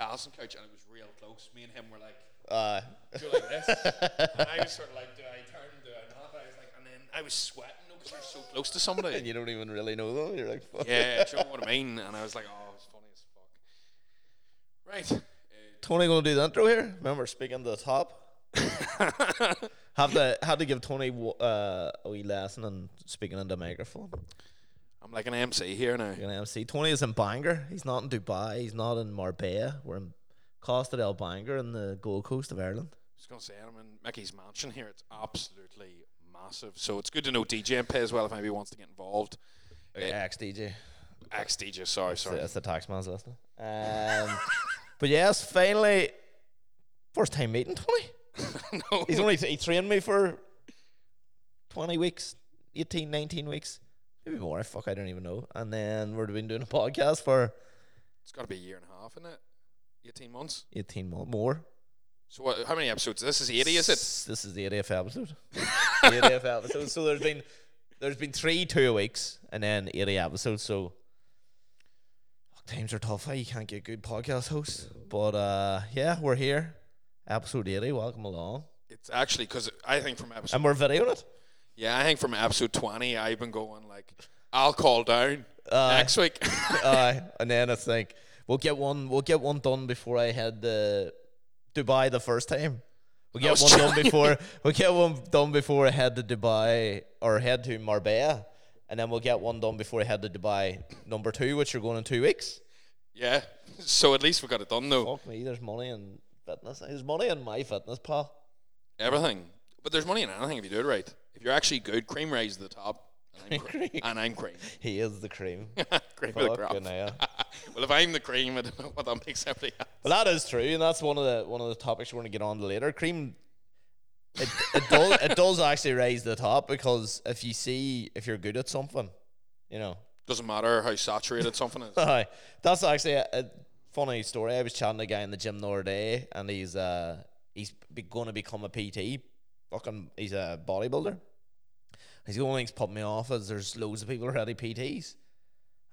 casting couch, and it was real close. Me and him were like, Uh, do like this, and I was sort of like, do I turn, do I not? I was like, and then I was sweating because you're so close to somebody. and you don't even really know them. You're like, fuck. yeah, do you know what I mean? And I was like, oh, it's funny as fuck. Right. Uh, Tony gonna do the intro here. Remember speaking to the top. have to have to give Tony uh, a wee lesson on speaking into the microphone. I'm like an MC here now. You're gonna MC. Tony is in Bangor. He's not in Dubai. He's not in Marbella. We're in Costa del Bangor in the Gold Coast of Ireland. I was gonna say I'm in Mickey's mansion here. It's absolutely massive. So it's good to know DJ and Pay as well if anybody wants to get involved. Ex DJ. Ex DJ, sorry, sorry. That's the taxman's listening. Um, but yes, finally, first time meeting Tony. no, He's only he trained me for twenty weeks, 18, 19 weeks, maybe more. Fuck, I don't even know. And then we've been doing a podcast for it's got to be a year and a half, isn't it? 18 months. eighteen months more. So what, how many episodes? This is 80, is it? This is the 80th episode. 80th episode. So there's been there's been three two weeks and then 80 episodes. So fuck, times are tough. eh? You can't get good podcast hosts. But uh, yeah, we're here. Episode 80. Welcome along. It's actually because I think from episode And we're videoing it. Yeah, I think from episode 20, I've been going like, I'll call down Uh, next week. uh, and then I think we'll get one. We'll get one done before I head to Dubai the first time. We'll get one done before. We'll get one done before I head to Dubai or head to Marbella, and then we'll get one done before I head to Dubai number two, which you're going in two weeks. yeah. So at least we got it done though. Fuck me, there's money in fitness. There's money in my fitness, pal. Everything. But there's money in anything if you do it right. If you're actually good, cream rise to the top. And I'm cream. And I'm cream. He is the cream. cream a Fucking crop. well, if I'm the cream, I don't know what that makes everybody else. Well, that is true, and that's one of the one of the topics we're going to get on to later. Cream, it, it does it does actually raise the top because if you see if you're good at something, you know, Doesn't matter how saturated something is. Aye. that's actually a, a funny story. I was chatting to a guy in the gym the other day, and he's uh he's be, going to become a PT. Fucking, he's a bodybuilder. He's the only thing's put me off is there's loads of people already PTs.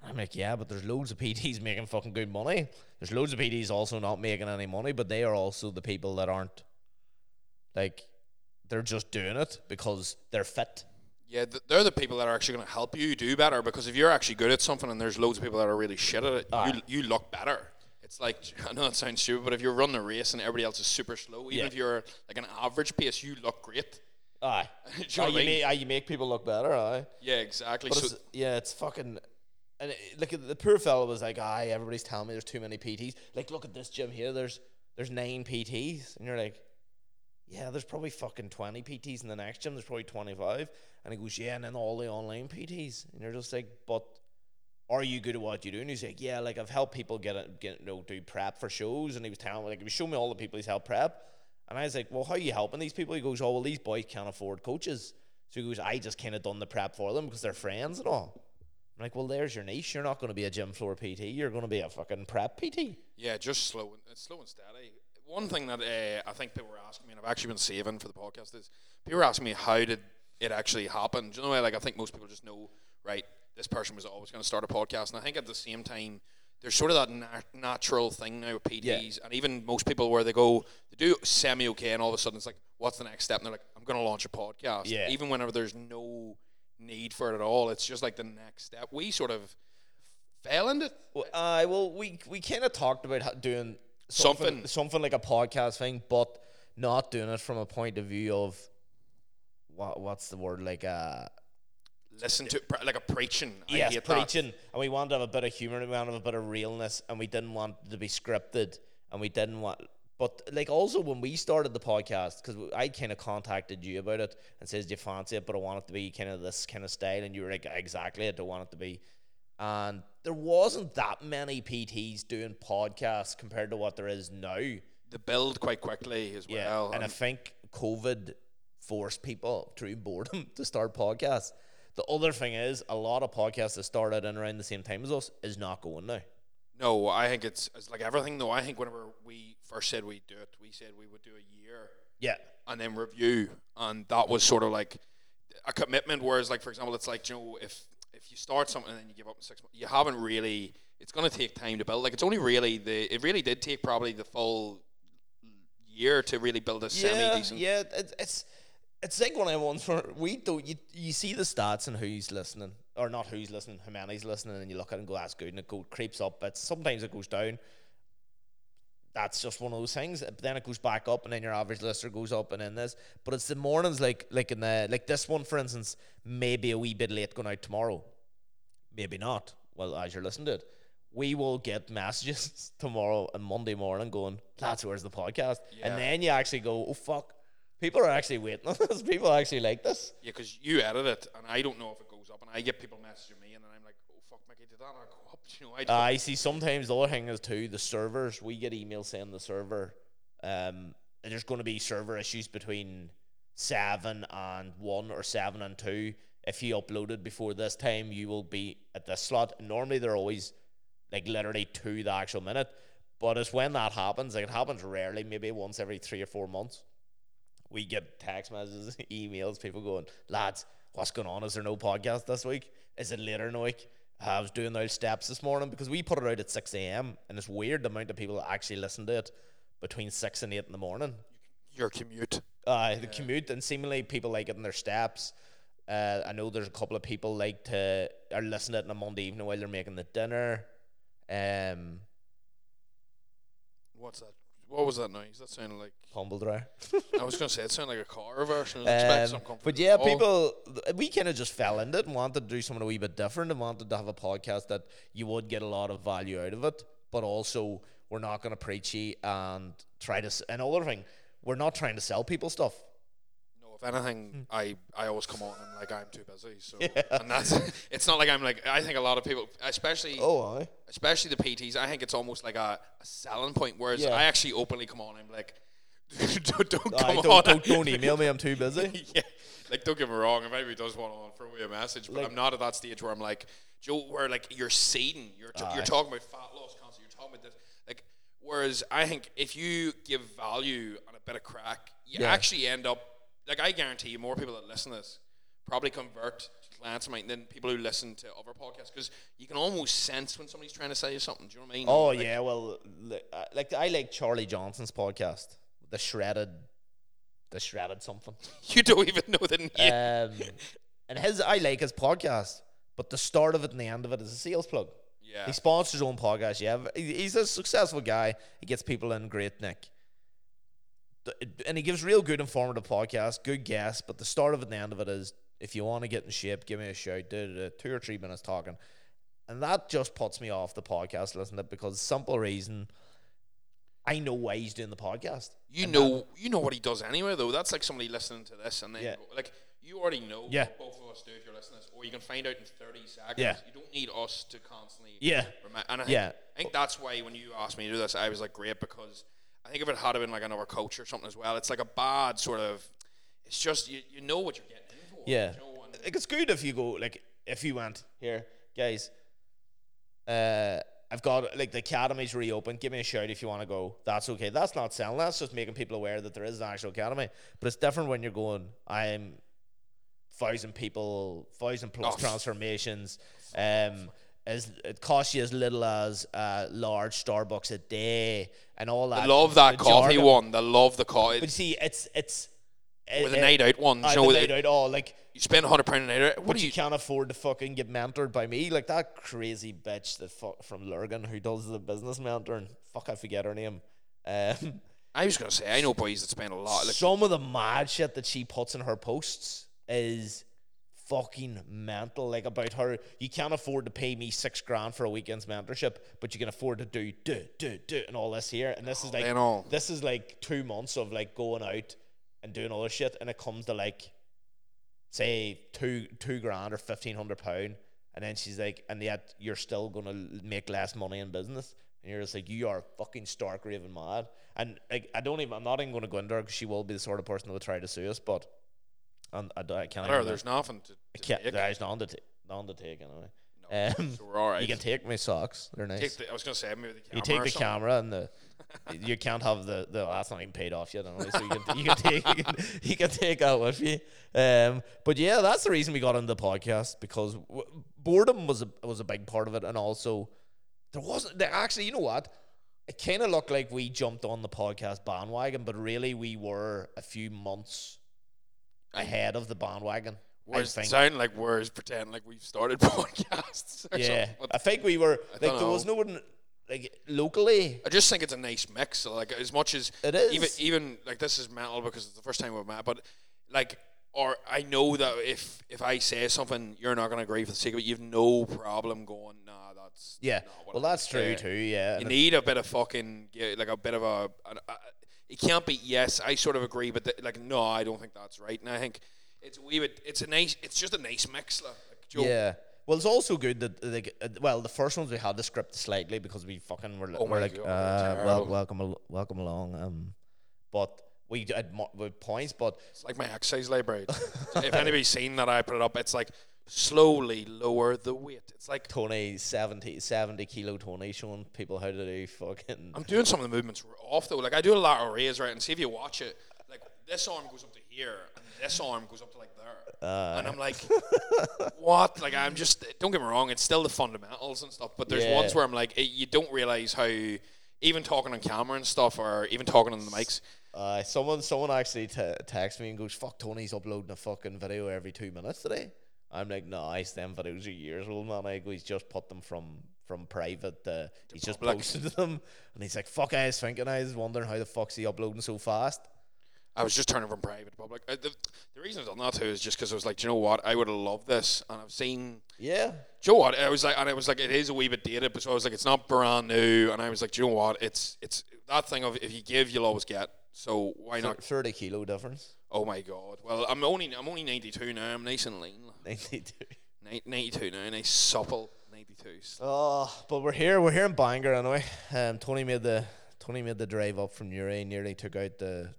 I'm like, yeah, but there's loads of PTs making fucking good money. There's loads of PTs also not making any money, but they are also the people that aren't like they're just doing it because they're fit. Yeah, they're the people that are actually going to help you do better because if you're actually good at something and there's loads of people that are really shit at it, Aye. you, you look better. It's like, I know it sounds stupid, but if you're running a race and everybody else is super slow, even Yeah. if you're like an average pace, you look great. Aye. You Aye, know what I you, make, aye, you make people look better, aye. Yeah, exactly. But So, it's, yeah, it's fucking. And it, look at the poor fellow was like, "Aye, everybody's telling me there's too many PTs. Like, look at this gym here. There's there's nine PTs, and you're like, yeah, there's probably fucking twenty PTs in the next gym. There's probably twenty five. And he goes, yeah, and then all the online PTs, and you're just like, but are you good at what you do? And he's like, yeah, like I've helped people get it, get you know, do prep for shows, and he was telling me like, he was showing me all the people he's helped prep, and I was like, well, how are you helping these people? He goes, oh, well, these boys can't afford coaches, so he goes, I just kind of done the prep for them because they're friends and all. I'm like, well, there's your niche. You're not going to be a gym floor PT. You're going to be a fucking prep PT. yeah, just slow, and- slow and steady. One thing that uh, I think people were asking me, and I've actually been saving for the podcast, is people were asking me how did it actually happen. Do you know, like I think most people just know, right? This person was always going to start a podcast, and I think at the same time, there's sort of that nat- natural thing now with PTs, and even most people where they go, they do semi okay, and all of a sudden it's like, what's the next step? And they're like, I'm going to launch a podcast. Yeah. Even whenever there's no need for it at all, it's just like the next step. We sort of fell into it. Well, uh, well, we we kind of talked about doing something, Something. something like a podcast thing, but not doing it from a point of view of what what's the word like uh listen to like a preaching. I yes hate that. preaching, and we wanted to have a bit of humor, and we wanted to have a bit of realness, and we didn't want to be scripted, and we didn't want. But like also when we started the podcast, because I kind of contacted you about it and says, "Do you fancy it?" But I want it to be kind of this kind of style, and you were like, "Exactly, I don't want it to be." And there wasn't that many PTs doing podcasts compared to what there is now. The build quite quickly as Yeah, well. and I think COVID forced people through boredom to start podcasts. The other thing is, a lot of podcasts that started in around the same time as us is not going now. no, I think it's, it's like everything though. I think whenever we first said we'd do it, we said we would do a year Yeah, and then review, and that was sort of like a commitment. Whereas, like for example, it's like you know, if if you start something and then you give up in six months, you haven't really it's going to take time to build. Like it's only really the it really did take probably the full year to really build a semi decent. yeah. It, it's it's like one of the ones where we don't you you see the stats and who's listening or not who's listening, how many's listening, and you look at it and go, that's good, and it go creeps up. But sometimes it goes down. That's just one of those things. But then it goes back up, and then your average listener goes up, and then this. But it's the mornings, like like in the like this one, for instance, maybe a wee bit late going out tomorrow, maybe not. Well, as you're listening to it, we will get messages tomorrow and Monday morning going, lads, where's the podcast? Yeah. And then you actually go, oh fuck, people are actually waiting on this. People actually like this. Yeah, because you edit it, and I don't know if it goes up, and I get people messaging me, and then I'm like, oh fuck, Mickey, did that not go up? You know, I don't- I see. Sometimes the other thing is too the servers. We get emails saying the server, um, and there's going to be server issues between seven and one or seven and two. If you uploaded before this time, you will be at this slot. Normally they're always like literally to the actual minute, but it's when that happens. Like it happens rarely, maybe once every three or four months. We get text messages, emails, people going, lads, what's going on? Is there no podcast this week? Is it later in the week? I was doing those steps this morning because we put it out at 6 a.m. and it's weird the amount of people that actually listen to it between 6 and 8 in the morning. your commute. Uh, the commute and seemingly people like it in their steps. Uh, I know there's a couple of people like to are listening to it on a Monday evening while they're making the dinner. Um, What's that? What was that noise? That sounded like humble dryer. I was gonna say it sounded like a car version. Um, but yeah, Oh, people, we kind of just fell into it and wanted to do something a wee bit different and wanted to have a podcast that you would get a lot of value out of it, but also we're not going to preachy and try to. S- another thing, we're not trying to sell people stuff. If anything, Hmm. I, I always come on and like I'm too busy. So and that's it's not like I'm like I think a lot of people, especially Oh, aye. especially the PTs, I think it's almost like a, a selling point. Whereas Yeah. I actually openly come on. I'm like, don't, don't Aye, come on. don't, don't, don't email me. I'm too busy. yeah, like don't get me wrong. If anybody does want to throw me a message, but Like- I'm not at that stage where I'm like, Joe, where like you're seeding, you're t- Aye. you're talking about fat loss constantly, you're talking about this. Like, whereas I think if you give value and a bit of crack, you Yeah. actually end up like I guarantee you, more people that listen to this probably convert to clients of mine than people who listen to other podcasts because you can almost sense when somebody's trying to say something. Do you know what I mean? Oh Like, yeah, well, uh, like I like Charlie Johnson's podcast, the shredded, the shredded something. you don't even know the name. Um, and his I like his podcast, but the start of it and the end of it is a sales plug. yeah, He sponsors his own podcast. Yeah, he's a successful guy. He gets people in. Great, Nick. And he gives real good informative podcast, good guests. But the start of it and the end of it is, if you want to get in shape, give me a shout. Do do- two or three minutes talking, and that just puts me off the podcast listening to it because simple reason. I know why he's doing the podcast. You And know, you know what he does anyway, though. That's like somebody listening to this and then Yeah. go, like you already know. Yeah. what both of us do if you're listening to this, or you can find out in thirty seconds. Yeah. you don't need us to constantly. Yeah. and I think, Yeah. I think that's why when you asked me to do this, I was like, great because I think if it had been like another coach or something as well, it's like a bad sort of. It's just you, you know what you're getting for. Yeah. you know, like it's good if you go like if you went here, guys. Uh, I've got like the academy's reopened. Give me a shout if you want to go. That's okay. That's not selling. That's just making people aware that there is an actual academy. But it's different when you're going. I'm thousand people, thousand plus Oh. transformations. Um, as it costs you as little as a large Starbucks a day and all that. I love that the coffee jargon. one. They love the coffee But you see, it's it's with it- a night out one. I You know, night out all like you spend a hundred pound a night out. What but do you you? can't afford to fucking get mentored by me like that crazy bitch that fu- from Lurgan who does the business mentoring. Fuck, I forget her name. Um, I was gonna say I know boys that spend a lot. Like, some of the mad shit that she puts in her posts is fucking mental. Like about her, you can't afford to pay me six grand for a weekend's mentorship, but you can afford to do do do do and all this here. And this is oh, like then all. Oh. this is like two months of like going out and doing other shit, and it comes to like say two two grand or fifteen hundred pound, and then she's like, and yet you're still gonna make less money in business, and you're just like, you are fucking stark raving mad. And like, I don't even, I'm not even gonna go into her because she will be the sort of person that would try to sue us, but and I, I can't. Or there's nothing to, to take. There's none to take. None to take anyway. No, Um, so we're all right. You can take my socks. They're nice. Take the, I was gonna say maybe the camera. You take the something. camera and the you can't have the the that's not even paid off yet anyway, so you can you can take you can, you can take that with you. Um, but yeah, that's the reason we got into the podcast because w- boredom was a was a big part of it, and also there wasn't. There, actually, you know what? It kind of looked like we jumped on the podcast bandwagon, but really we were a few months ahead of the bandwagon. I Whereas think. sound like we're pretending like we've started podcasts. Or yeah, something. I think we were like there was no one like locally. I just think it's a nice mix. Like as much as It is. even even like this is mental because it's the first time we've met, but like or I know that if if I say something, you're not gonna agree for the sake of it. You've no problem going. Nah, that's Yeah, well I that's true too. Yeah, You and need a bit of fucking yeah, like a bit of a. a it can't be yes. I sort of agree, but th- like no, I don't think that's right. And I think it's a wee bit. It's a nice. It's just a nice mix. Like, Yeah. Well, it's also good that like uh, well, the first ones we had to script slightly because we fucking were, Oh were like, God, uh, well, welcome, al- welcome along. Um, but we had mo- points, but It's like my exercise library. if anybody's seen that, I put it up. It's like slowly lower the weight. It's like Tony 70, 70 kilo Tony showing people how to do fucking. I'm doing some of the movements off though. Like I do a lateral raise right, and see if you watch it. Like this arm goes up to here, and this arm goes up to like there, and I'm like, what? Like I'm just. Don't get me wrong. It's still the fundamentals and stuff, but there's Yeah. ones where I'm like, it, you don't realize how. Even talking on camera and stuff, or even talking on the mics, Uh, someone someone actually t- texts me and goes, "Fuck, Tony's uploading a fucking video every two minutes today." I'm like, "Nice, them videos are years old, man." I go, "He's just put them from from private. Uh, he's just posted them." And he's like, "Fuck, I was thinking, I was wondering how the fuck's he uploading so fast." I was just turning from private to public. Uh, the, the reason I done that too is just because I was like, Do you know what? I would have loved this, and I've seen. Yeah, Do you know what? I was like, and I was like, it is a wee bit dated, but so I was like, it's not brand new, and I was like, do you know what? It's it's that thing of if you give, you'll always get. So why not? thirty kilo difference. Oh my god! Well, I'm only I'm only 92 now. I'm nice and lean. Ninety-two. Ni- 92 now, nice supple 92. Oh, but we're here. We're here in Bangor anyway. Um, Tony made the Tony made the drive up from Newry. Nearly took out the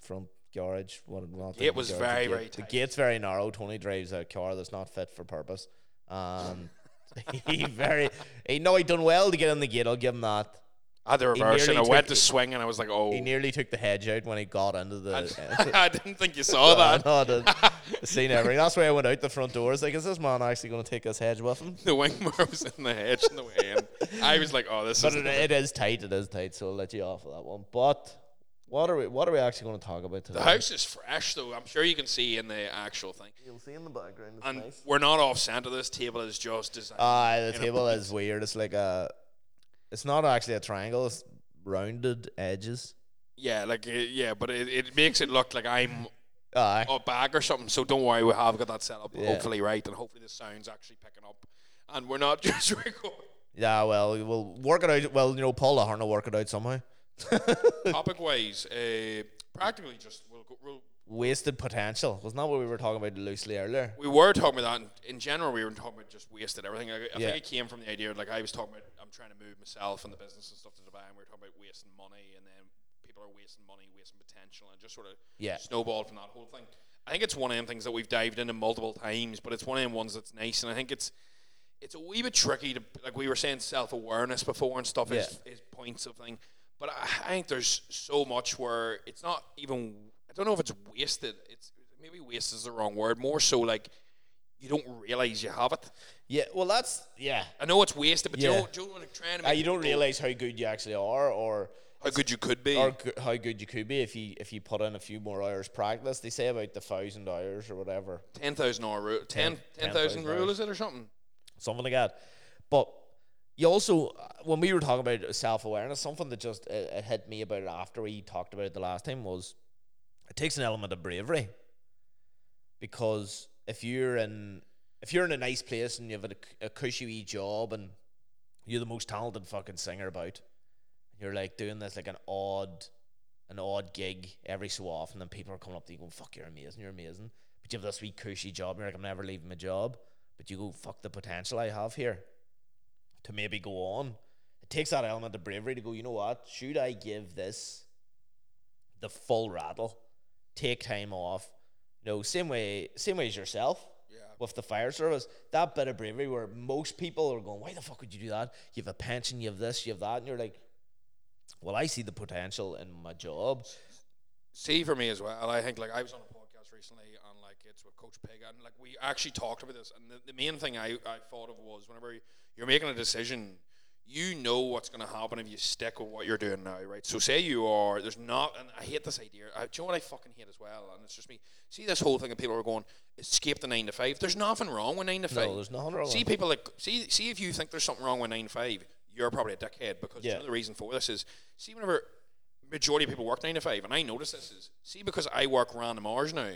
front garage. What the Gate was very, very. The gate's very narrow. Tony drives a car that's not fit for purpose. Um, he very he no he done well to get in the gate. I'll give him that. I had the reverse, I went took- to swing, and I was like, oh. He nearly took the hedge out when he got into the. I didn't think you saw that. no, I did. seen everything. That's why I went out the front door. I was like, is this man actually going to take this hedge with him? The wing mirror was in the hedge in the way in. I was like, oh, this But is. it, it is tight. It is tight. So I'll let you off of that one. But what are we? What are we actually going to talk about today? The house is fresh, though. I'm sure you can see in the actual thing. You'll see in the background. It's And nice. we're not off center. This table is just designed. Ah, the table is weird. It's like a. It's not actually a triangle. It's rounded edges. Yeah, like uh, yeah, but it, it makes it look like I'm Aye. up back or something. So don't worry, we have got that set up. Yeah. Hopefully, right, and hopefully the sound's actually picking up, and we're not just recording. Yeah. Well, we'll work it out. Well, you know, Paul Ahern will work it out somehow. Topic wise, uh, practically just we'll, go, we'll Wasted potential. Wasn't that what we were talking about loosely earlier? we were talking about that. In, in general, we were talking about just wasted everything. I, I Yeah. think it came from the idea, like I was talking about, I'm trying to move myself and the business and stuff to Dubai, and we were talking about wasting money, and then people are wasting money, wasting potential, and just sort of Yeah. snowballed from that whole thing. I think it's one of them things that we've dived into multiple times, but it's one of them ones that's nice, and I think it's it's a wee bit tricky to like we were saying self awareness before and stuff is, is points of thing. But I, I think there's so much where it's not even don't know if it's wasted. It's maybe waste is the wrong word. More so like you don't realize you have it. Yeah. Well, that's yeah. I know it's wasted, but Yeah. you don't, you don't trying to Uh, you don't realize how good you actually are, or how good you could be. or go- how good you could be if you if you put in a few more hours practice. They say about the thousand hours or whatever, Ten thousand hour rule, ten Ten- thousand 10,000 rule is it or something? something like that. But you also, uh, when we were talking about self awareness, something that just uh, it hit me about it after we talked about it the last time was it takes an element of bravery because if you're in if you're in a nice place and you have a, a cushy wee job and you're the most talented fucking singer about, you're like doing this like an odd an odd gig every so often, and people are coming up to you going, "Fuck, you're amazing, you're amazing." But you have this wee cushy job, and you're like, "I'm never leaving my job." But you go, "Fuck the potential I have here to maybe go on." It takes that element of bravery to go. You know what? Should I give this the full rattle? Take time off. You know, same way, same way as yourself Yeah. with the fire service. That bit of bravery where most people are going, "Why the fuck would you do that? You have a pension, you have this, you have that," and you're like, "Well, I see the potential in my job." see for me as well. I think like I was on a podcast recently and like it's with Coach Pig and like we actually talked about this and the, the main thing I, I thought of was whenever you're making a decision, you know what's going to happen if you stick with what you're doing now, right? So say you are, there's not, and I hate this idea. I, do you know what I fucking hate as well? And it's just me. See this whole thing of people are going, escape the nine to five. There's nothing wrong with nine to five. No, there's nothing wrong. See people like see see if you think there's something wrong with nine to five, you're probably a dickhead because Yeah. the reason for this is see whenever majority of people work nine to five, and I notice this is see because I work random hours now.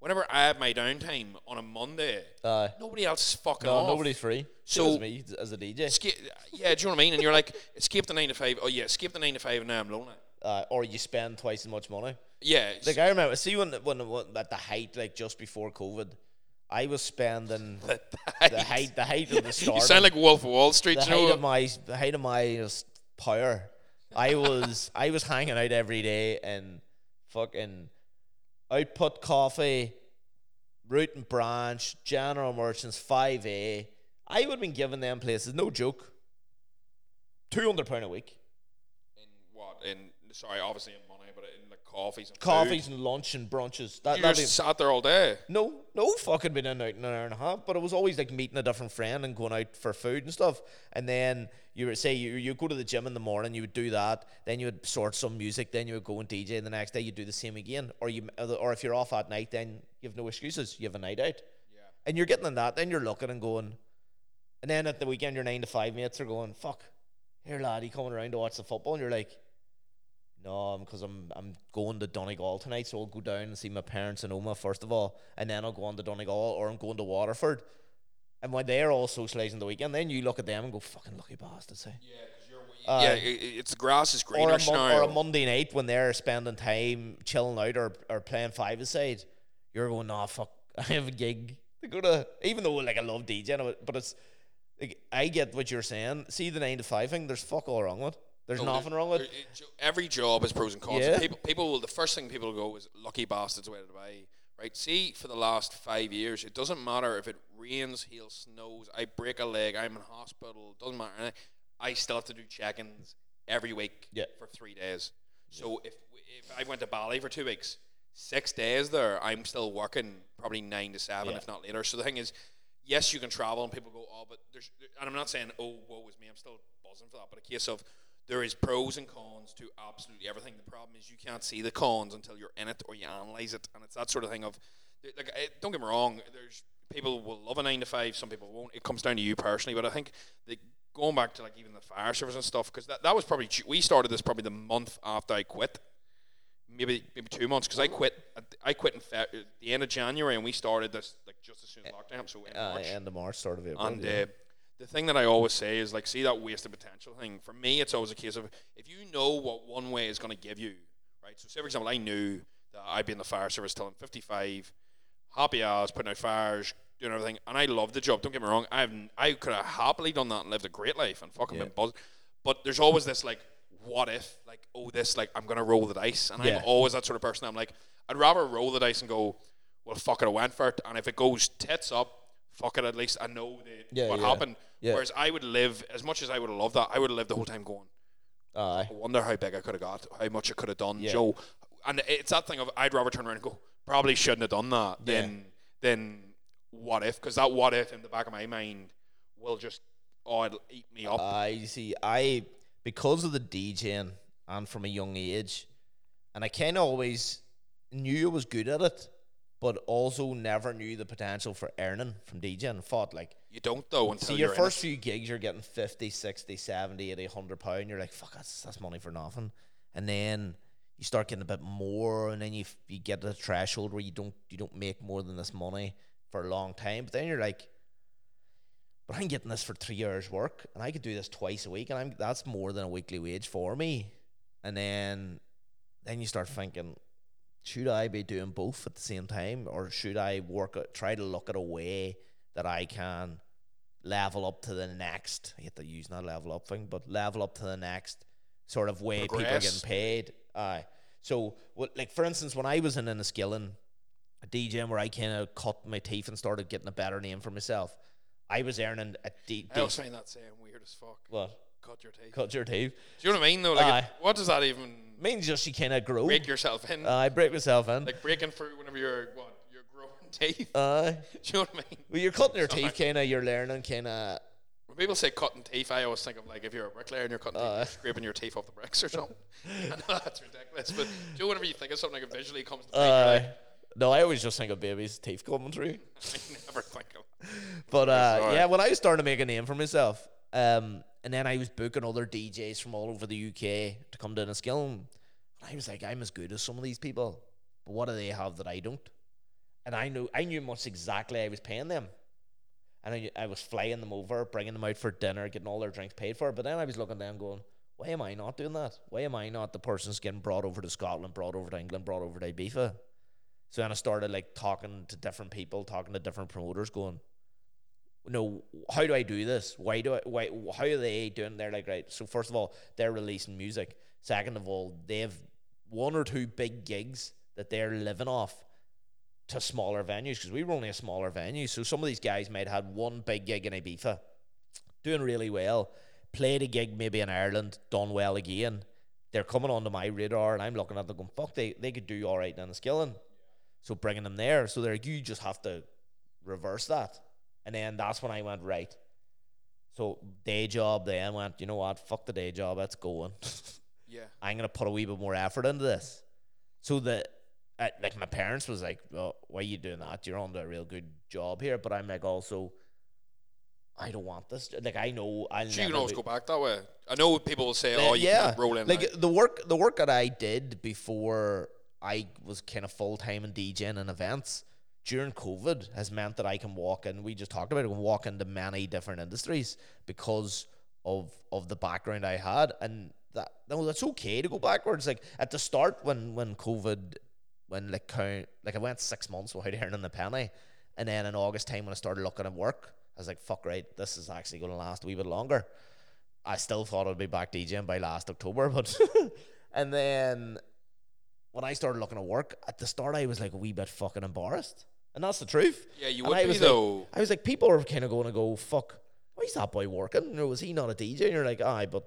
Whenever I have my downtime on a Monday, Aye. nobody else is fucking no, off. nobody's free. So- So me as a DJ, Escape, yeah, do you know what I mean? And you're like, escape the nine to five. Oh yeah, escape the nine to five, and now I'm lonely. uh, or you spend twice as much money. Yeah, Like I remember, see when when, when at the height, like just before COVID, I was spending the, the height, the height of the start. You sound like Wolf of Wall Street. the you know? height of my the height of my just power. I was I was hanging out every day and fucking output coffee, root and branch, general merchants, five A. I would have been giving them places, no joke. Two hundred pound a week. in what? In sorry, obviously in in like coffees and Coffees and lunch and brunches. That, Food. You just be- sat there all day. No, no fucking been in out in an hour and a half. But it was always like meeting a different friend and going out for food and stuff. And then you would say you you go to the gym in the morning, you would do that. Then you would sort some music. Then you would go and DJ. And the next day you do the same again. Or you or if you're off at night, then you have no excuses. You have a night out. Yeah. And you're getting in that. Then you're looking and going. And then at the weekend, your nine to five mates are going, "Fuck, here lad, you coming around to watch the football?" And you're like. No, because I'm I'm going to Donegal tonight, so I'll go down and see my parents in Omagh first of all, and then I'll go on to Donegal or I'm going to Waterford. And when they're all socialising the weekend, then you look at them and go, "Fucking lucky bastards!" Eh? Yeah, you're. Uh, yeah, i- i- it's the grass is Or greener a, mon- or a Monday night when they're spending time chilling out or, or playing five aside, you're going, "Nah, fuck, I have a gig to go to." Even though like I love DJing, but it's like I get what you're saying. See the nine to five thing. There's fuck all wrong with. There's oh, No, nothing there- wrong with. it- Every job has pros and cons. Yeah. People, people will. The first thing people go is lucky bastards way to buy. Right. See, for the last five years, it doesn't matter if it rains, hail, snows. I break a leg. I'm in hospital. Doesn't matter. I still have to do check-ins every week Yeah. for three days. So if if I went to Bali for two weeks, six days there, I'm still working probably nine to seven, Yeah. if not later. So the thing is, yes, you can travel, and people go, oh, but there's, and I'm not saying, oh, woe is me. I'm still buzzing for that, but a case of there is pros and cons to absolutely everything. The problem is you can't see the cons until you're in it or you analyze it, and it's that sort of thing of, like, eh, don't get me wrong, there's people will love a nine to five, some people won't. It comes down to you personally, but I think the going back to like even the fire service and stuff, because that, that was probably we started this probably the month after I quit, maybe maybe two months, because I quit I quit in fe- at the end of January, and we started this like just as soon as lockdown, so in Uh, March. end of March, start of April. And yeah. uh, the thing that I always say is like, see that wasted potential thing. For me, it's always a case of if you know what one way is going to give you, right? So, say for example, I knew that I'd be in the fire service till I'm 55, happy hours, putting out fires, doing everything, and I love the job. Don't get me wrong, I've I could have happily done that and lived a great life and fucking Yeah. been buzzed. But there's always this like, what if? Like, oh, this like I'm gonna roll the dice, and Yeah. I'm always that sort of person. I'm like, I'd rather roll the dice and go, well, fuck it, I went for it, and if it goes tits up, fuck it, at least I know the, Yeah, what yeah. happened. Yeah. Whereas I would live as much as I would have loved that, I would have lived the whole time going. Aye. I wonder how big I could have got, how much I could have done. Joe. And it's that thing of I'd rather turn around and go, probably shouldn't have done that. Yeah. Then, then what if? Because that what if in the back of my mind will just oh, it'll eat me up. I see. I because of the DJing and from a young age, and I kind of always knew I was good at it, but also never knew the potential for earning from DJing. And thought like, you don't though until see, your first few gigs, you're getting 50, 60, 70, 80, 100 pound. You're like, fuck, that's that's money for nothing. And then you start getting a bit more, and then you you get to the threshold where you don't you don't make more than this money for a long time. But then you're like, but I'm getting this for three hours work, and I could do this twice a week, and I'm that's more than a weekly wage for me. And then, then you start thinking, should I be doing both at the same time, or should I work at, try to look at a way that I can level up to the next? I hate to use that level up thing, but level up to the next sort of way people are getting paid. Aye. So, what, like for instance, when I was in Enniskillen, a DJ where I kind of cut my teeth and started getting a better name for myself. I was earning a de- I was find that saying weird as fuck. what Cut your teeth. cut your teeth. Do you know what I mean though? Like, Aye. it- what does that even means just you kind of grow. break yourself in? I break myself in. like breaking through whenever you're what you're growing teeth. Uh, Do you know what I mean? well, you're cutting your teeth, kind of. You're learning, kind of. When people say cutting teeth, I always think of like if you're a bricklayer and you're cutting teeth, Uh. you're scraping your teeth off the bricks or something. I know that's ridiculous, but do you know whenever you think of something like it visually comes to mind, Uh, like, no, I always just think of babies' teeth coming through. I never think of. But uh, yeah, when I was starting to make a name for myself, um, and then I was booking other DJs from all over the UK to come down Enniskillen, and I was like, I'm as good as some of these people, but what do they have that I don't? And I knew I knew much exactly I was paying them, and I, I was flying them over, bringing them out for dinner, getting all their drinks paid for. But then I was looking down, going, why am I not doing that? Why am I not the person's getting brought over to Scotland, brought over to England, brought over to Ibiza? So then I started like talking to different people, talking to different promoters, going, no, how do I do this? Why do I? Why? How are they doing? They're like, right. So first of all, they're releasing music. Second of all, they have one or two big gigs that they're living off to smaller venues because we were only a smaller venue. So some of these guys might have had one big gig in Ibiza, doing really well, played a gig maybe in Ireland, done well again. They're coming onto my radar, and I'm looking at them going, "Fuck, they they could do all right down the skilling." So bringing them there, so they're you just have to reverse that. And then that's when I went right. So day job then went, you know what? Fuck the day job. It's going. Yeah. I'm gonna put a wee bit more effort into this. So that, uh, like, my parents was like, "Well, why are you doing that? You're on a real good job here." But I'm like, also, I don't want this. Like, I know I'll So you can always go back that way. I know people will say, "Oh, you can't roll in." like now." the work the work that I did before I was kind of full time in DJing and events during COVID has meant that I can walk in. We just talked about it. I can walk into many different industries because of of the background I had, and that no, that's okay to go backwards. Like at the start when when COVID, when like count like I went six months without earning a penny, and then in August time when I started looking at work, I was like, fuck right, this is actually going to last a wee bit longer. I still thought I'd be back DJing by last October, but and then when I started looking at work at the start, I was like a wee bit fucking embarrassed, and that's the truth. yeah, you And would I be was like- though. I was like, people are kind of going to go, fuck, why is that boy working? Or was he not a DJ? And you're like, aye, but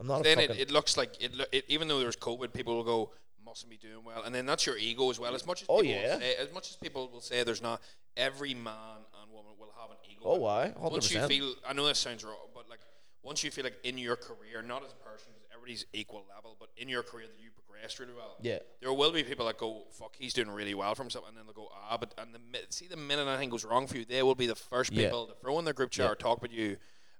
I'm not a then it, it looks like it, it. Even though there's COVID, people will go mustn't be doing well, and then that's your ego as well. As much as Oh, people yeah. say, as much as people will say, there's not every man and woman will have an ego. oh, why? 100%. Once you feel, I know this sounds wrong, but like once you feel like in your career, not as a person, everybody's equal level, but in your career that you progressed really well. Yeah. There will be people that go, "Fuck, he's doing really well for himself," and then they'll go, "Ah," but and the mi- see the minute anything goes wrong for you, they will be the first Yeah. people to throw in their group chat Yeah. or talk with you,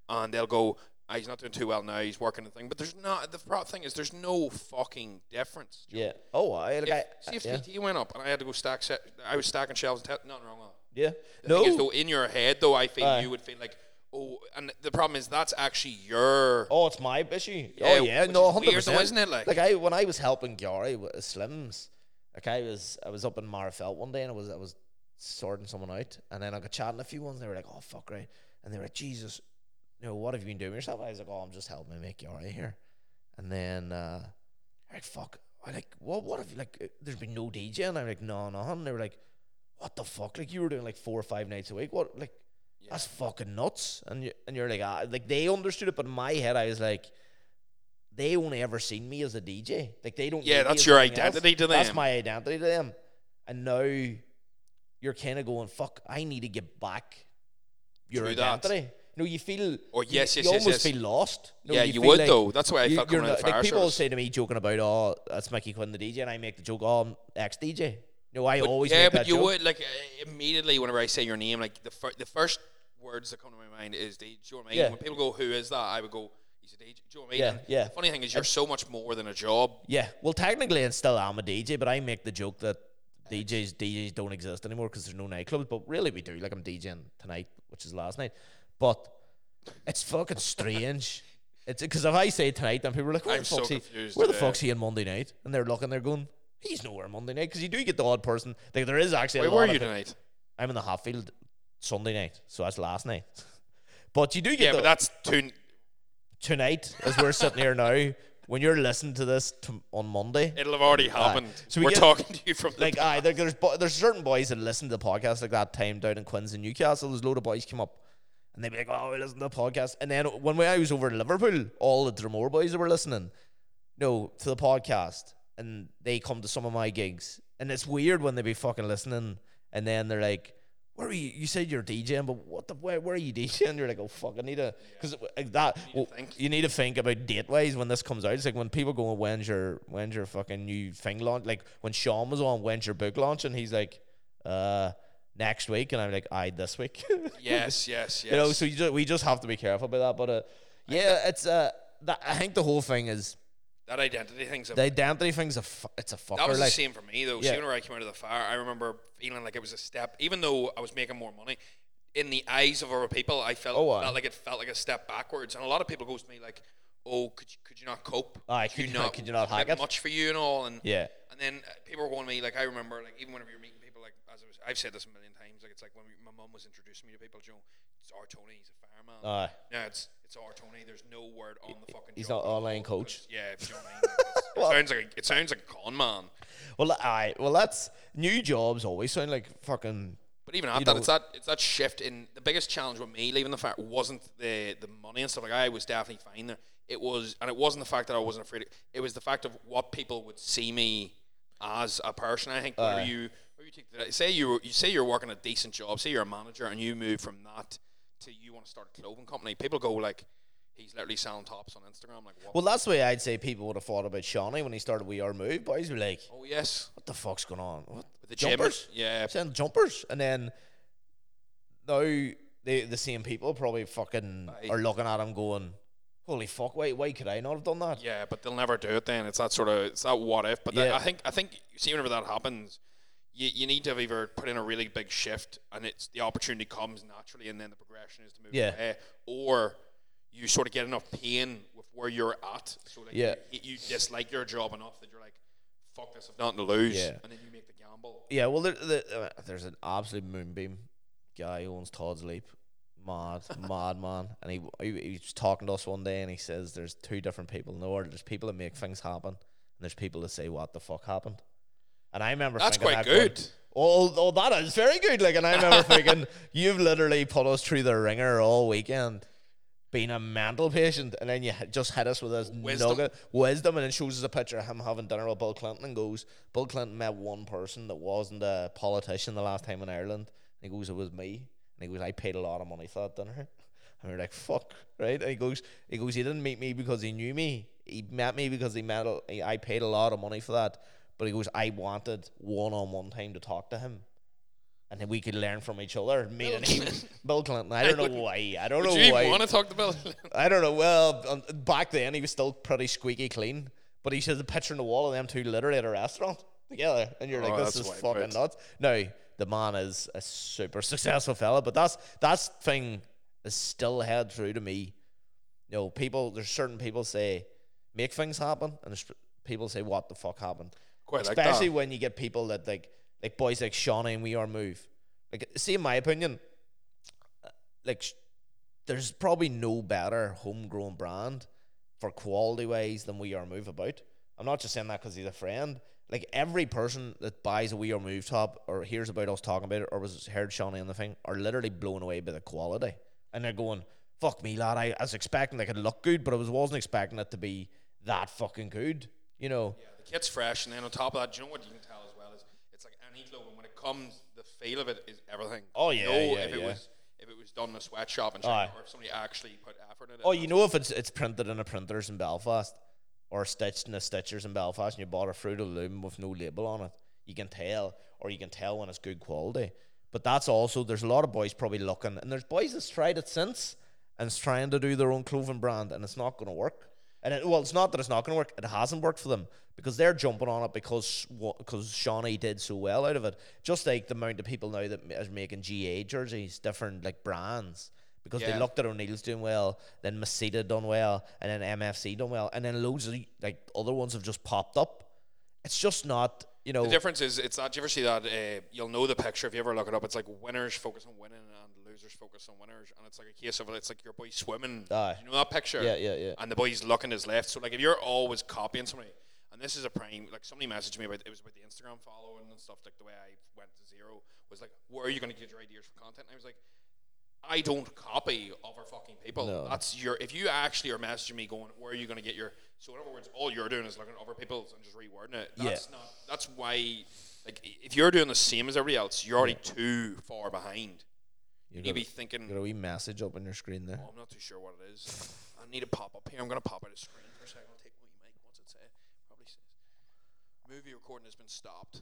and they'll go, ah, "He's not doing too well now. He's working the thing." But there's not. The pro- thing is, there's no fucking difference. yeah. Oh, I like If, I, see if yeah. PT went up and I had to go stack set, I was stacking shelves. And te- nothing wrong with that. yeah. The No. thing is, though, in your head, though, I feel Aye. you would feel like, oh, and the problem is that's actually your. Oh, it's my issue. Yeah, oh yeah, no, hundred though, percent. isn't it, like- like I when I was helping Gary with Slims, like I was I was up in Marfelt one day and I was I was sorting someone out, and then I got chatting a few ones. And they were like, "Oh fuck right," and they were like, "Jesus, you know what have you been doing yourself?" I was like, "Oh, I'm just helping make Gary here," and then uh, like, "Fuck." I like what? What if like uh, there's been no DJ? And I'm like, no, no. And they were like, what the fuck? Like you were doing like four or five nights a week. What like that's fucking nuts. And you and you're like, ah, like they understood it, but in my head I was like, they only ever seen me as a DJ. Like they don't. Yeah, that's your anything else. identity to them. That's my identity to them. And now you're kind of going, fuck. I need to get back your that. identity. You know, you feel. Or you- yes, yes, you yes, almost yes. feel lost. know, yeah, you, feel would like though. That's why I you- felt coming not- of the fire like people say to me joking about, oh, that's Mickey Quinn the DJ, and I make the joke, oh, I'm ex DJ. No, I But- always yeah, make but that you joke. would like immediately whenever I say your name, like the fir- the first words that come to my mind is DJ. Do you know what I mean? Yeah. When people go, "Who is that?" I would go, "He's a DJ." Do you know what I mean? Yeah, And yeah. The funny thing is, you're so much more than a job. Yeah, well, technically, and still am a DJ, but I make the joke that DJs DJs don't exist anymore because there's no nightclubs. But really, we do. Like I'm DJing tonight, which is last night. But it's fucking strange. It's because if I say tonight, then people are like, "Where I'm the so fuck's he? Where the fuck's he on Monday night?" And they're looking, they're going, "He's nowhere Monday night." Because you do get the odd person. Like there is actually. Wait, where are you tonight? I'm in the Hatfield Sunday night, so that's last night. But you do get Yeah, but that's too. tonight as we're sitting here now. When you're listening to this t- on Monday, It'll have already happened. So we We're get- talking to you from the like aye, there, there's bo- there's certain boys that listen to the podcast like that time down in Quinns and Newcastle. There's a load of boys come up and they'd be like, "Oh, we listen to the podcast." And then when we, I was over in Liverpool, all the Dromore boys that were listening, no, to the podcast, and they come to some of my gigs, and it's weird when they be fucking listening, and then they're like, where are you? You said you're DJing, but what the where, where are you DJing? You're like, oh fuck, I need to because like that. You to think. you need to think about date wise when this comes out. It's like when people go, when's your when's your fucking new thing launch? Like when Sean was on, when's your book launch? And he's like, uh, next week, and I'm like, I this week. Yes, yes, yes. You know, so you just, we just have to be careful about that. But uh, yeah, it's uh, that, I think the whole thing is that identity thing's a the identity thing's a fu- it's a fucker. That was like, the same for me though. Yeah. Whenever I came out of the fire, I remember feeling like it was a step. Even though I was making more money, in the eyes of other people, I felt, Oh, aye. felt like it felt like a step backwards. And a lot of people goes to me like, "Oh, could you, could you not cope? Aye, could you not- could you not hack it?" Much for you and all." And yeah, and then uh, people were going to me like, I remember like even whenever you're meeting people like as I was, I've said this a million times. Like it's like when we, my mum was introducing me to people, you know, it's our Tony, he's a fireman. Aye. no, it's it's our Tony. There's no word on the fucking. he's not online coach. Yeah, if you know I mean. Well- it sounds like a, it sounds like a con man. Well, I well that's new jobs always sound like fucking. But even at that, know- it's that it's that shift in the biggest challenge with me leaving the fire wasn't the the money and stuff like I was definitely fine there. It was and it wasn't the fact that I wasn't afraid. It was the fact of what people would see me as a person. I think where Aye. you you take the, say you you say you're working a decent job, say you're a manager and you move from that to you want to start a clothing company. People go like, he's literally selling tops on Instagram. Like, what? Well, that's the way I'd say people would have thought about Shawnee when he started We Are Move. Boys were like, oh yes, "What the fuck's going on? What with the jumpers? Jumpers, yeah. Send jumpers?" And then now the the same people probably fucking Aye. are looking at him going, "Holy fuck! Why why could I not have done that?" Yeah, but they'll never do it. Then it's that sort of it's that what if. But that- I think I think see whenever that happens, you, you need to have either put in a really big shift and it's the opportunity comes naturally, and then the progression is to move Yeah. away, or you sort of get enough pain with where you're at, so like Yeah. you, you dislike your job enough that you're like, fuck this, I've nothing to lose, Yeah. and then you make the gamble. Yeah, well, there, the, uh, there's an absolute moonbeam guy who owns Todd's Leap. Mad, mad man. And he, he he was talking to us one day and he says there's two different people in the world. There's people that make things happen and there's people that say what the fuck happened. And I remember That's quite that going, good. Oh, oh, that is very good. Like, and I remember thinking, you've literally put us through the ringer all weekend, being a mental patient, and then you just hit us with this Wisdom. nugget wisdom, and then shows us a picture of him having dinner with Bill Clinton, and goes, Bill Clinton met one person that wasn't a politician the last time in Ireland. And he goes, it was me. And he goes, I paid a lot of money for that dinner. And we're like, fuck, right? And he goes, he goes, he didn't meet me because he knew me. He met me because he met. A, I paid a lot of money for that. But he goes, I wanted one-on-one time to talk to him, and then we could learn from each other. Me and him, Bill Clinton. I don't know wouldn't- why. I don't know you why. want to talk to Bill? I don't know. Well, um, back then he was still pretty squeaky clean. But he says the picture on the wall of them two literally at a restaurant together, and you're Oh, like, this is fucking nuts. No, the man is a super successful fella, but that's that's thing is still head through to me. You know, people. There's certain people say make things happen, and there's people say what the fuck happened. Quite like Especially that. when you get people that like like boys like Shawnee and We Are Move. Like, see, in my opinion, uh, like sh- there's probably no better homegrown brand for quality wise than We Are Move about. I'm not just saying that because he's a friend. Like every person that buys a We Are Move top or hears about us talking about it or was heard Shawnee on the thing are literally blown away by the quality, and they're going, "Fuck me, lad! I, I was expecting like could look good, but I was wasn't expecting it to be that fucking good." You know? Yeah, the kit's fresh, and then on top of that, do you know what you can tell as well is it's like any clothing when it comes, the feel of it is everything. Oh, You yeah, know yeah, if it yeah. was if it was done in a sweatshop and China, or if somebody actually put effort in it. Oh, you know if it's it's printed in a printers in Belfast or stitched in a stitchers in Belfast and you bought a Fruit of Loom with no label on it, you can tell, or you can tell when it's good quality. But that's also there's a lot of boys probably looking, and there's boys that's tried it since and it's trying to do their own clothing brand, and it's not going to work. And it, well, it's not that it's not going to work; it hasn't worked for them because they're jumping on it because because Shawnee did so well out of it. Just like the amount of people now that is making GA jerseys, different like brands because they looked at O'Neill's doing well, then Masita done well, and then MFC done well, and then loads of like other ones have just popped up. It's just not, you know. The difference is, it's that. Do you ever see that? Uh, you'll know the picture if you ever look it up. It's like winners focus on winning and losers focus on winners, and it's like a case of it's like your boy swimming. Aye. You know that picture? Yeah, yeah, yeah. And the boy's looking his left. So like, if you're always copying somebody, and this is a prime. Like somebody messaged me about it was about the Instagram following and stuff. Like the way I went to zero was like, where are you going to get your ideas for content? And I was like. I don't copy other fucking people. No. That's your. If you actually are messaging me going, where are you going to get your? So in other words, all you're doing is looking at other people's and just rewording it. Yeah. That's not. That's why. like if you're doing the same as everybody else, you're already too far behind. You You got, be thinking, got a wee message up on your screen there. oh, I'm not too sure what it is. I need to pop up here. I'm gonna pop out a screen for a second. I'll take my mic. What's it say? Probably says movie recording has been stopped.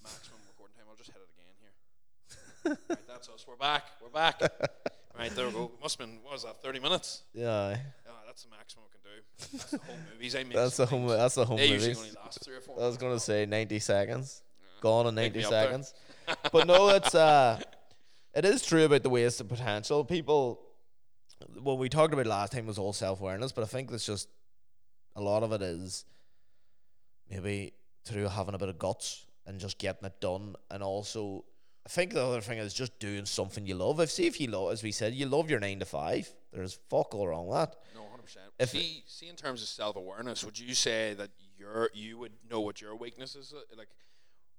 Maximum recording time. I'll just hit it again here. Right, that's us. We're back. We're back. right, there we go. Must have been what was that? Thirty minutes. Yeah, Yeah, that's the maximum we can do. That's the whole movies I make. that's the home. That's the home They usually only last three or four. I was gonna say ninety seconds. Gone in ninety me up there. seconds. but no, it's uh, it is true about the wasted potential. People, what we talked about last time was all self awareness, but I think that's just a lot of it is maybe through having a bit of guts and just getting it done, and also I think the other thing is just doing something you love. If see if you love, as we said, you love your nine to five. There's fuck all wrong with that. No, hundred percent. If- See, see, in terms of self awareness, would you say that you're you would know what your weaknesses are? like?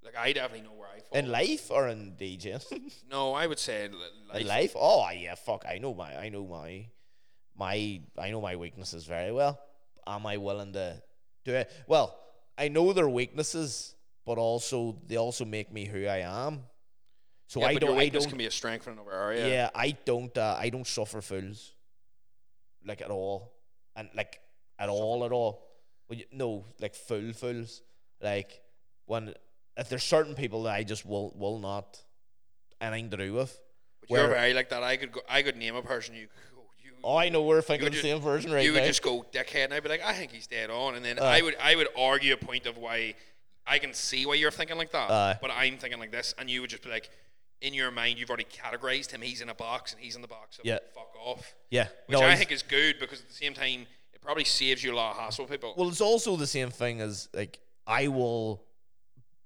Like I definitely know where I fall. In life or in DJing? no, I would say life. In life? Oh yeah, fuck. I know my I know my my I know my weaknesses very well. Am I willing to do it? Well, I know their weaknesses, but also they also make me who I am. So yeah, I don't I don't can be a strength in another area. yeah, I don't uh, I don't suffer fools. Like at all. And like at all at all. Well, you, no, like full fools. Like when if there's certain people that I just will will not anything to do with. But you're very like that. I could go. I could name a person. You. You. Oh, I know we're thinking the same version right now. you now. would just go dickhead, and I'd be like, I think he's dead on, and then Uh. I would I would argue a point of why I can see why you're thinking like that, Uh. but I'm thinking like this, and you would just be like, in your mind, you've already categorized him. He's in a box, and he's in the box. Of Yeah. Fuck off. yeah, Which no, I think is good because at the same time, it probably saves you a lot of hassle, people. Well, it's also the same thing as like I will,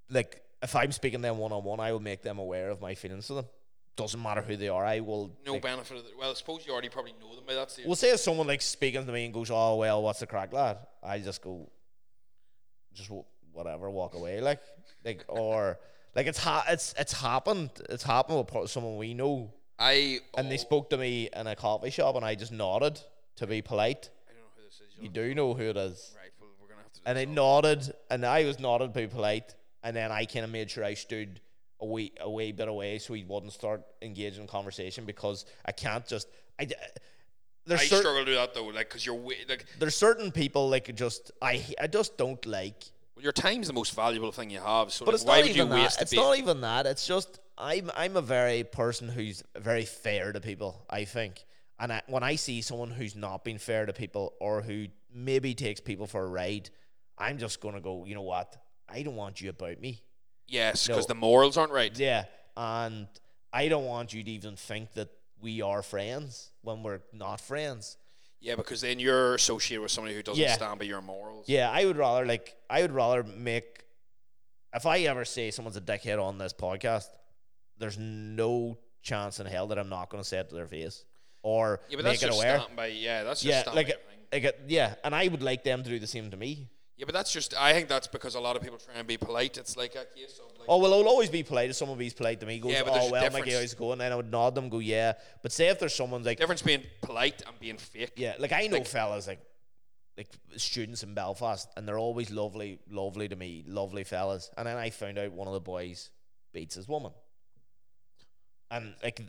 like if I'm speaking to them one on one, I will make them aware of my feelings to them. Doesn't matter who they are. I will. no like, benefit of it. Well, I suppose you already probably know them by that stage. Well, say if someone like speaking to me and goes, "Oh well, what's the crack, lad?" I just go, just wh- whatever, walk away, like, like or like it's ha- it's it's happened. It's happened with someone we know, I and they oh, spoke to me in a coffee shop, and I just nodded to be polite. I don't know who this is. You You'll- do know who it is. Right. Well, we're gonna have to. and all. nodded, and I was nodded to be polite, and then I kind of made sure I stood a wee, a wee bit away so he wouldn't start engaging in conversation because I can't just I. There's I certain struggle to do that though, like, cause you're like, there's certain people like just I I just don't like. Well, your time's the most valuable thing you have. So, But like, it's why not would you even that. waste It's not even that. It's just I'm I'm a very person who's very fair to people. I think, and I, when I see someone who's not been fair to people or who maybe takes people for a ride, I'm just gonna go. You know what? I don't want you about me. Yes, No. because the morals aren't right. Yeah, and I don't want you to even think that we are friends when we're not friends. Yeah, because then you're associated with somebody who doesn't Yeah. stand by your morals. Yeah, I would rather like I would rather make if I ever say someone's a dickhead on this podcast, there's no chance in hell that I'm not going to say it to their face or Yeah, but make that's it just aware. standing by. Yeah, that's just Yeah, standing like by thing. Like it- yeah, and I would like them to do the same to me. Yeah, but that's just. I think that's because a lot of people try and be polite. It's like a case of. Oh well, I'll always be polite if someone be polite to me. Goes, Yeah, but oh well, difference. how's it going? And I would nod them, go yeah. But say if there's someone like difference being polite and being fake. Yeah, like I know Like- fellas like like students in Belfast, and they're always lovely, lovely to me, lovely fellas. And then I found out one of the boys beats his woman, and like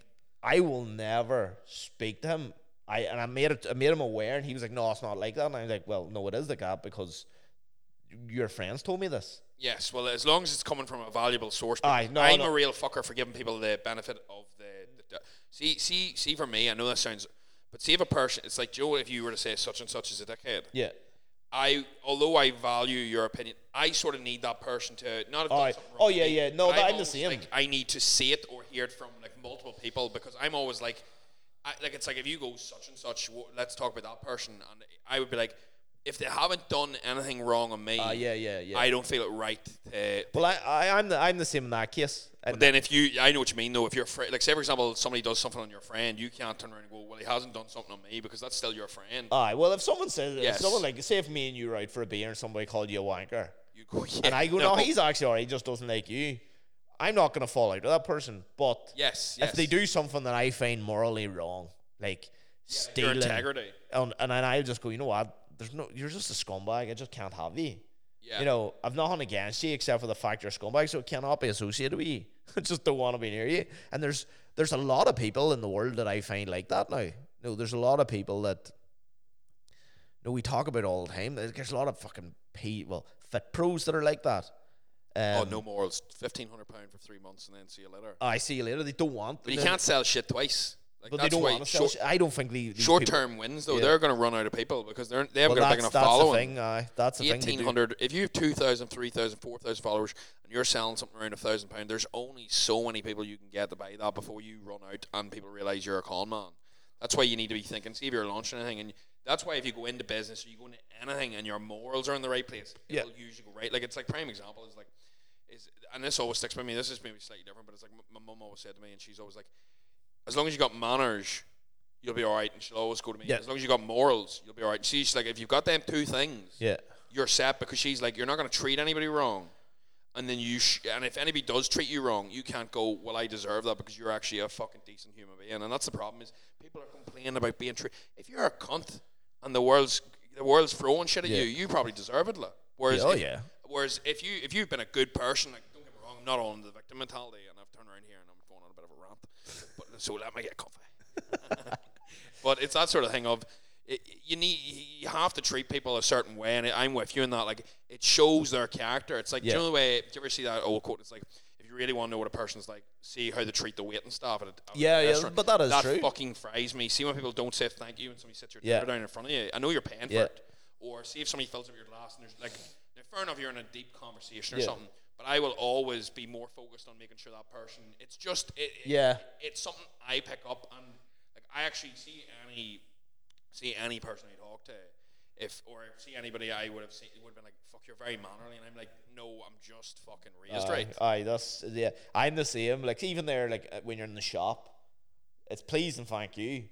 I will never speak to him. I and I made it, I made him aware, and he was like, "No, it's not like that." And I was like, "Well, no, it is like that because your friends told me this." Yes, well, as long as it's coming from a valuable source. Aye, no, I'm no. a real fucker for giving people the benefit of the, the. See, see, see. For me, I know that sounds, but see if a person, it's like Joe. If you were to say such and such is a dickhead, Yeah, I, although I value your opinion, I sort of need that person to not have done Aye. something oh, wrong. Oh, yeah, me, yeah. No, but that- I'm the same. Like, I need to see it or hear it from like multiple people because I'm always like, I, like it's like if you go such and such, let's talk about that person, and I would be like, if they haven't done anything wrong on me, uh, yeah, yeah, yeah. I don't feel it right. To, well, I, I, I'm the, I'm the same in that case. But then if you, I know what you mean though. If you're afraid, like say for example, somebody does something on your friend, you can't turn around and go, well, he hasn't done something on me because that's still your friend. Aye, well, if someone says, if someone like, say if me and you were out for a beer and somebody called you a wanker, you go, yeah, and I go, no, he's actually alright, he just doesn't like you. I'm not gonna fall out with that person. But yes, yes. if they do something that I find morally wrong, like your stealing, integrity. and, and then I'll just go, you know what? There's no, you're just a scumbag. I just can't have you. Yeah. You know, I've nothing against you except for the fact you're a scumbag, so it cannot be associated with you. I just don't want to be near you. And there's there's a lot of people in the world that I find like that now. No, there's a lot of people that no, we talk about all the time. There's a lot of fucking p well fit pros that are like that. oh, Um, no morals. Fifteen hundred pound for three months, and then see you later. I see you later. They don't want. But you can't sell shit twice. Like, But they don't why want to sell. short. I don't think the, short term wins though. Yeah. They're going to run out of people because they're they haven't Well, got a big enough that's following. the thing. Aye, that's the thing. Eighteen hundred. If you have 2,000, 3,000, 4,000 followers, and you're selling something around a thousand pound, there's only so many people you can get to buy that before you run out and people realize you're a con man. That's why you need to be thinking. See if you're launching anything, and that's why if you go into business or you go into anything and your morals are in the right place, Yeah. it'll usually go right. Like it's like prime example is like, is and this always sticks with me. This is maybe slightly different, but it's like my mum always said to me, and she's always like, as long as you got manners, you'll be all right. And she'll always go to me, Yeah. as long as you got morals, you'll be all right. She's like, if you've got them two things, Yeah. you're set because she's like, you're not going to treat anybody wrong. And then you, sh- and if anybody does treat you wrong, you can't go, well, I deserve that because you're actually a fucking decent human being. And that's the problem is people are complaining about being treated. If you're a cunt and the world's the world's throwing shit at Yeah. you, you probably deserve it. Like. Whereas, oh, if, yeah. whereas if you if you've been a good person, like don't get me wrong, I'm not on the victim mentality, and I've turned around here and I'm going on a bit of but so let me get comfy. but it's that sort of thing of it, you need you have to treat people a certain way, and I'm with you in that. Like it shows their character. It's like do Yeah. you know the way. Do you ever see that old quote? It's like if you really want to know what a person's like, see how they treat the waiting staff at a, at a Yeah, yeah, restaurant. but that is that true. fucking fries me. See when people don't say thank you when somebody sits your Yeah. down in front of you. I know you're paying Yeah. for it. Or see if somebody fills up your glass and there's like, fair enough, you're in a deep conversation or Yeah. something. But I will always be more focused on making sure that person. It's just it, it- Yeah. it's something I pick up and like I actually see any see any person I talk to, if or see anybody I would have seen, would have been like, "Fuck, you're very mannerly," and I'm like, "No, I'm just fucking raised Aye, right." Aye, that's yeah. I'm the same. Like even there, like uh, when you're in the shop, it's please and thank you.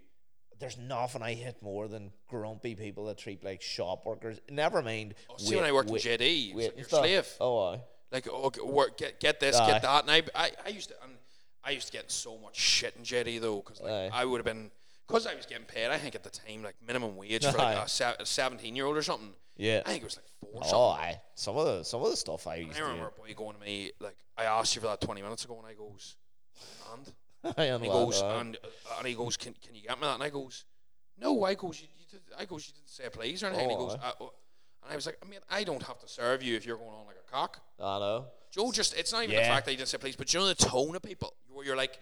There's nothing I hate more than grumpy people that treat like shop workers. Never mind. Oh, see, when I worked in JD, it was like your slave. Oh, aye. Like, oh, g- work, get get this, Aye. get that, and I, I, I used to, and I used to get so much shit in JD though, because like Aye. I would have been, because I was getting paid, I think at the time like minimum wage for like a, se- a seventeen year old or something. Yeah. I think it was like four. Oh, something. aye. Some of the some of the stuff I used I to. remember a boy going to me like, I asked you for that twenty minutes ago, and I goes, and, do. I and he goes, that, and, uh, and he goes, can, can you get me that? And I goes, no. I goes, you, you did, I goes, you didn't say please or anything. and he Oh, goes, aye. And I was like, I mean, I don't have to serve you if you're going on like a cock. I know. Joe just it's not even the Yeah. fact that he didn't say please, but you know the tone of people where you're like,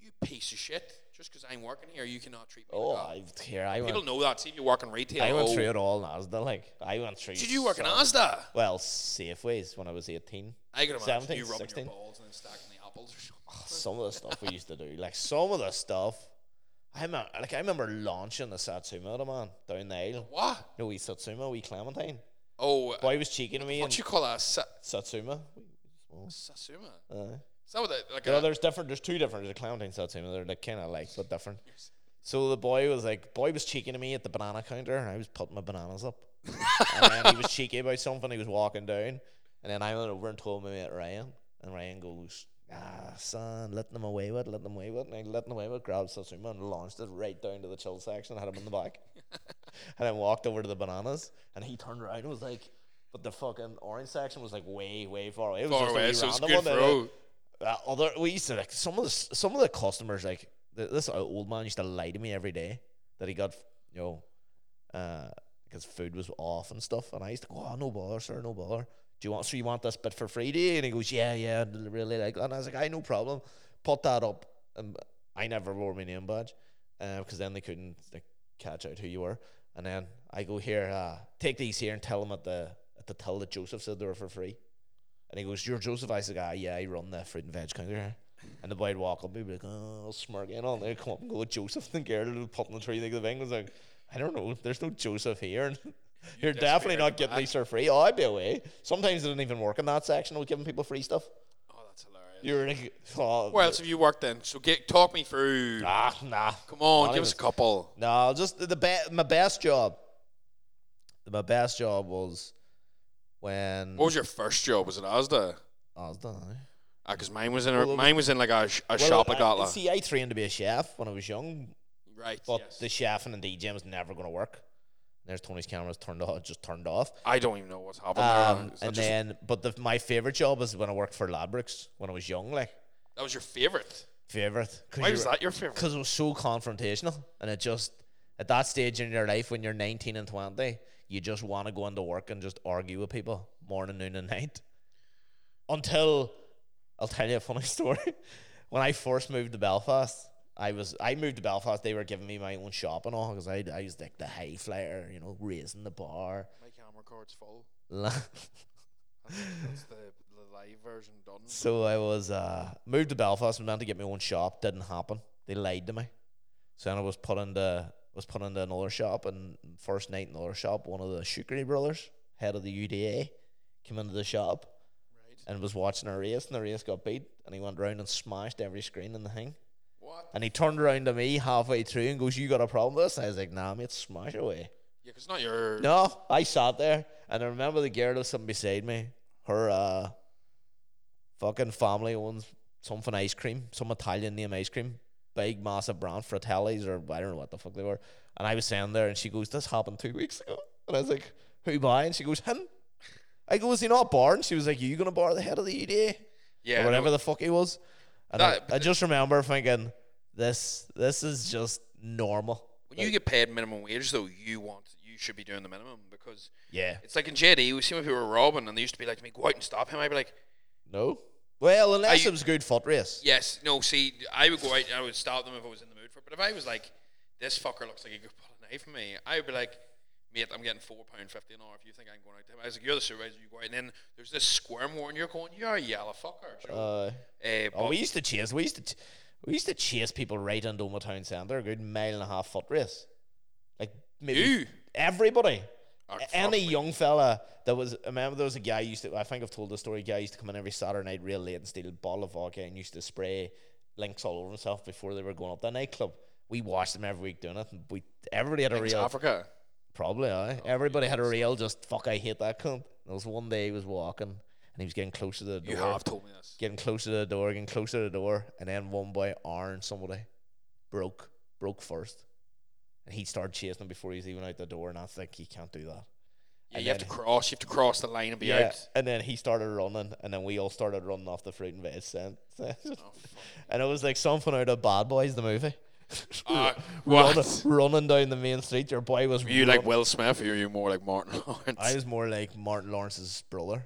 you piece of shit. Just because I'm working here, you cannot treat me Oh, like that. I here I People went. know that. See if you work in retail. I went oh, through it all in Asda. Like I went through. Did you work in Asda? Well, Safeways when I was eighteen. I could imagine 17, you rubbing 16. your balls and then stacking the apples or something. Ah, some of the stuff we used to do, like some of the stuff. I remember, like I remember launching the Satsuma, the man down the aisle. What? No, we Satsuma, we Clementine. Oh, uh, Boy was cheeking to me what you call that? Sa- Satsuma. Satsuma. Uh, Is that what the, like a, the's different. There's two different. There's a Clementine Satsuma. They're like kind of like, but different. So the boy was like, boy was cheeking to me at the banana counter, and I was putting my bananas up. and then he was cheeky about something. He was walking down, and then I went over and told my mate Ryan, and Ryan goes, "Ah, son, let them away with, it, let them away with." And I let them away with, grabbed Satsuma and launched it right down to the chill section, had him in the back, and then walked over to the bananas, and he turned around and was like. But the fucking orange section was like way, way far away. It was far just away, so it's good that, uh, other we used to like some of the some of the customers like this old man used to lie to me every day that he got you know uh because food was off and stuff and I used to go oh no bother sir no bother do you want so you want this bit for free do and he goes yeah yeah I really like that and I was like I no problem put that up and I never wore my name badge because then they couldn't like catch out who you were and then I go here uh take these here and tell them at the at the till that Joseph said they were for free and he goes, You're Joseph? I said, ah, yeah, I run the fruit and veg counter here. And the boy would walk up and be like, Oh, smirking on there, come up and go with Joseph. And Gerald would put in the tree like the thing was like, I don't know, there's no Joseph here. And you're definitely not getting back. these for free. Oh, eh? I'd be away. Sometimes they didn't even work in that section with giving people free stuff. Oh, that's hilarious. You're like, oh, Where else have you worked then? So get talk me through. Nah, nah. Come on, give us a couple. No, just the, the be- my best job. My best job was when What was your first job? Was it Asda? I was done. Eh? Because ah, mine was in a, Well, mine was in like a, sh- a Well, shop I got. like. See, I trained to be a chef when I was young, Right. but yes. the chefing and DJing was never going to work. There's Tony's cameras turned off, just turned off. I don't even know what's happening. Um, there. Is that and just- then, but the, my favorite job was when I worked for Ladbrokes when I was young. Like that was your favorite. favorite. Why was that your favorite? Because it was so confrontational, and it just at that stage in your life when you're 19 and 20, you just want to go into work and just argue with people morning, noon, and night. Until I'll tell you a funny story. when I first moved to Belfast, I was I moved to Belfast. They were giving me my own shop and all because I I was like the high flyer, you know, raising the bar. My camera card's full. That's, that's the, the live version done. So I was uh, moved to Belfast and meant to get my own shop. Didn't happen. They lied to me. So then I was put into was put into another shop and first night in another shop, one of the Shoukri brothers, head of the UDA, came into the shop Right. and was watching a race and the race got beat and he went round and smashed every screen in the thing. And he turned around to me halfway through and goes, You got a problem with this? I was like, Nah, mate, smash away. Yeah, 'cause it's not your. No, I sat there and I remember the girl was sitting beside me. Her uh fucking family owns something ice cream, some Italian name ice cream, big massive brand Fratelli's or I don't know what the fuck they were. And I was saying there and she goes, This happened two weeks ago. And I was like, Who by? And she goes, Him. I go, Is he not born?" She was like, You gonna bar the head of the UDA? Yeah. or whatever no, the fuck he was. And That- I, I just remember thinking, This this is just normal. when you get paid minimum wage, though, you want you should be doing the minimum because Yeah. it's like in JD. We see when people were robbing, and they used to be like to me, "Go out and stop him." I'd be like, No. Well, unless you- it was a good foot race. Yes, no. See, I would go out and I would stop them if I was in the mood for it. But if I was like, this fucker looks like he could pull a knife on me, I would be like, mate, I'm getting four pound fifty an hour. If you think I'm going out to him, I was like, you're the supervisor. You go out, and then there's this squirm war, and you're going, you're a yellow fucker. Joe. Uh, Eh, oh, we used to chase. We used to. Ch- we used to chase people right into Omagh Town Centre, a good mile and a half foot race. Like maybe you. everybody, Oh, any young fella that was. I remember there was a guy used to. I think I've told the story. A guy used to come in every Saturday night real late and steal a bottle of vodka and used to spray Lynx all over himself before they were going up the nightclub. We watched them every week doing it, and we everybody had a real Africa. Probably, aye. Everybody had a real just fuck. I hate that cunt. There was one day he was walking and he was getting closer to the door, You have told me this. getting closer to the door, getting closer to the door, and then one boy, Aaron, somebody, broke, broke first, and he started chasing him before he was even out the door, and I think he can't do that. Yeah, And you have to cross. You have to cross the line and be Yeah, out. and then he started running, and then we all started running off the fruit and veg stand. Oh, and it was like something out of Bad Boys, the movie. Uh, running, what? running down the main street. Your boy was Were you like run- Will Smith, or are you more like Martin Lawrence? I was more like Martin Lawrence's brother.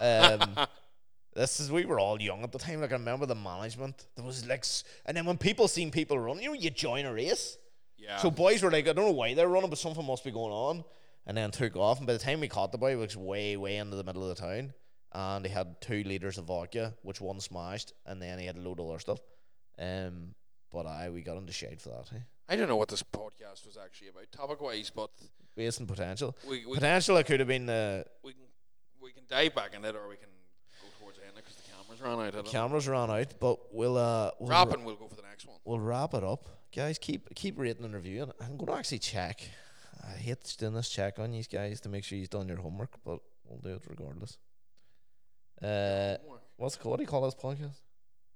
Um, this is we were all young at the time. Like I remember the management. There was like, and then when people seen people run, you know, you join a race. yeah. So boys were like, I don't know why they're running, but something must be going on. And then took off. And by the time we caught the boy, which was way, way into the middle of the town, and he had two liters of vodka, which one smashed, and then he had a load of other stuff. Um, but I we got into shade for that. Hey? I don't know what this podcast was actually about, topic wise, but Wasting potential. we, we, Potential. It could have been uh, we can we can dive back in it, or we can go towards the end because the cameras ran out. I don't know. cameras ran out, but we'll uh we'll Wrap and we'll go for the next one. we'll wrap it up, guys. Keep keep rating and reviewing. I'm going to actually check. I hate doing this check on you guys to make sure you've done your homework, but we'll do it regardless. Uh, what's it called? What do you call this podcast?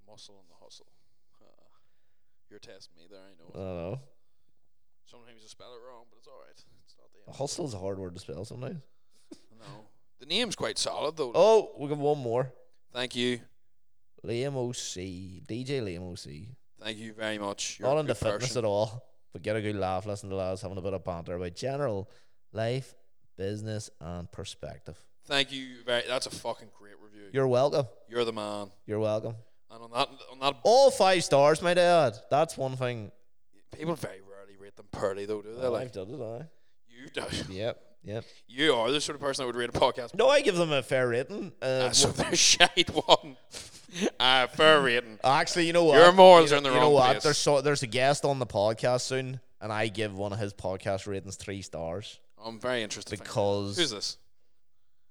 Muscle and the hustle. Uh, you're testing me there, I know. I don't know. Sometimes you spell it wrong, but it's all right. It's not the end. Hustle's a hard word to spell sometimes. Name's quite solid though. Oh, we got one more. Thank you, Liam OC, DJ Liam OC. thank you very much. You're Not into fitness person. at all, but get a good laugh. Listen to lads having a bit of banter about general life, business, and perspective. Thank you very. That's a fucking great review. You're welcome. You're the man. You're welcome. And on that, on that, All five stars, my dad. That's one thing. people very rarely rate them poorly though, do they? Oh, like I've done it, I. you do. Yep, yep. You are the sort of person that would rate a podcast. No, I give them a fair rating. Uh, Uh, so they're shite one. Uh, fair rating. actually, you know what? Your morals you are in the know, you know what? place. There's so, there's a guest on the podcast soon, and I give one of his podcast ratings three stars I'm very interested. to find out. because who's this?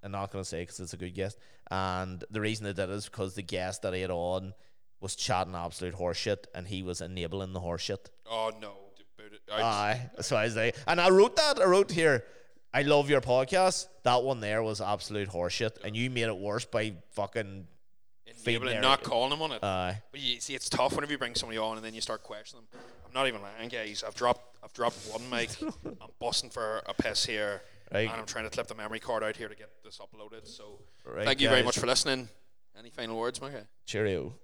I'm not going to say because it's a good guest. And the reason I did it is because the guest that I had on was chatting absolute horseshit, and he was enabling the horseshit. Oh no, boot it. out. Aye. So I was like, and I wrote that. I wrote here, I love your podcast. That one there was absolute horseshit, and you made it worse by fucking to their- not calling them on it. Aye. But you see, it's tough whenever you bring somebody on and then you start questioning them. I'm not even lying, guys. I've dropped, I've dropped one mic. I'm busting for a piss here, Right. and I'm trying to clip the memory card out here to get this uploaded. So, Right, thank you very much for listening. Any final words, Mike? Cheerio.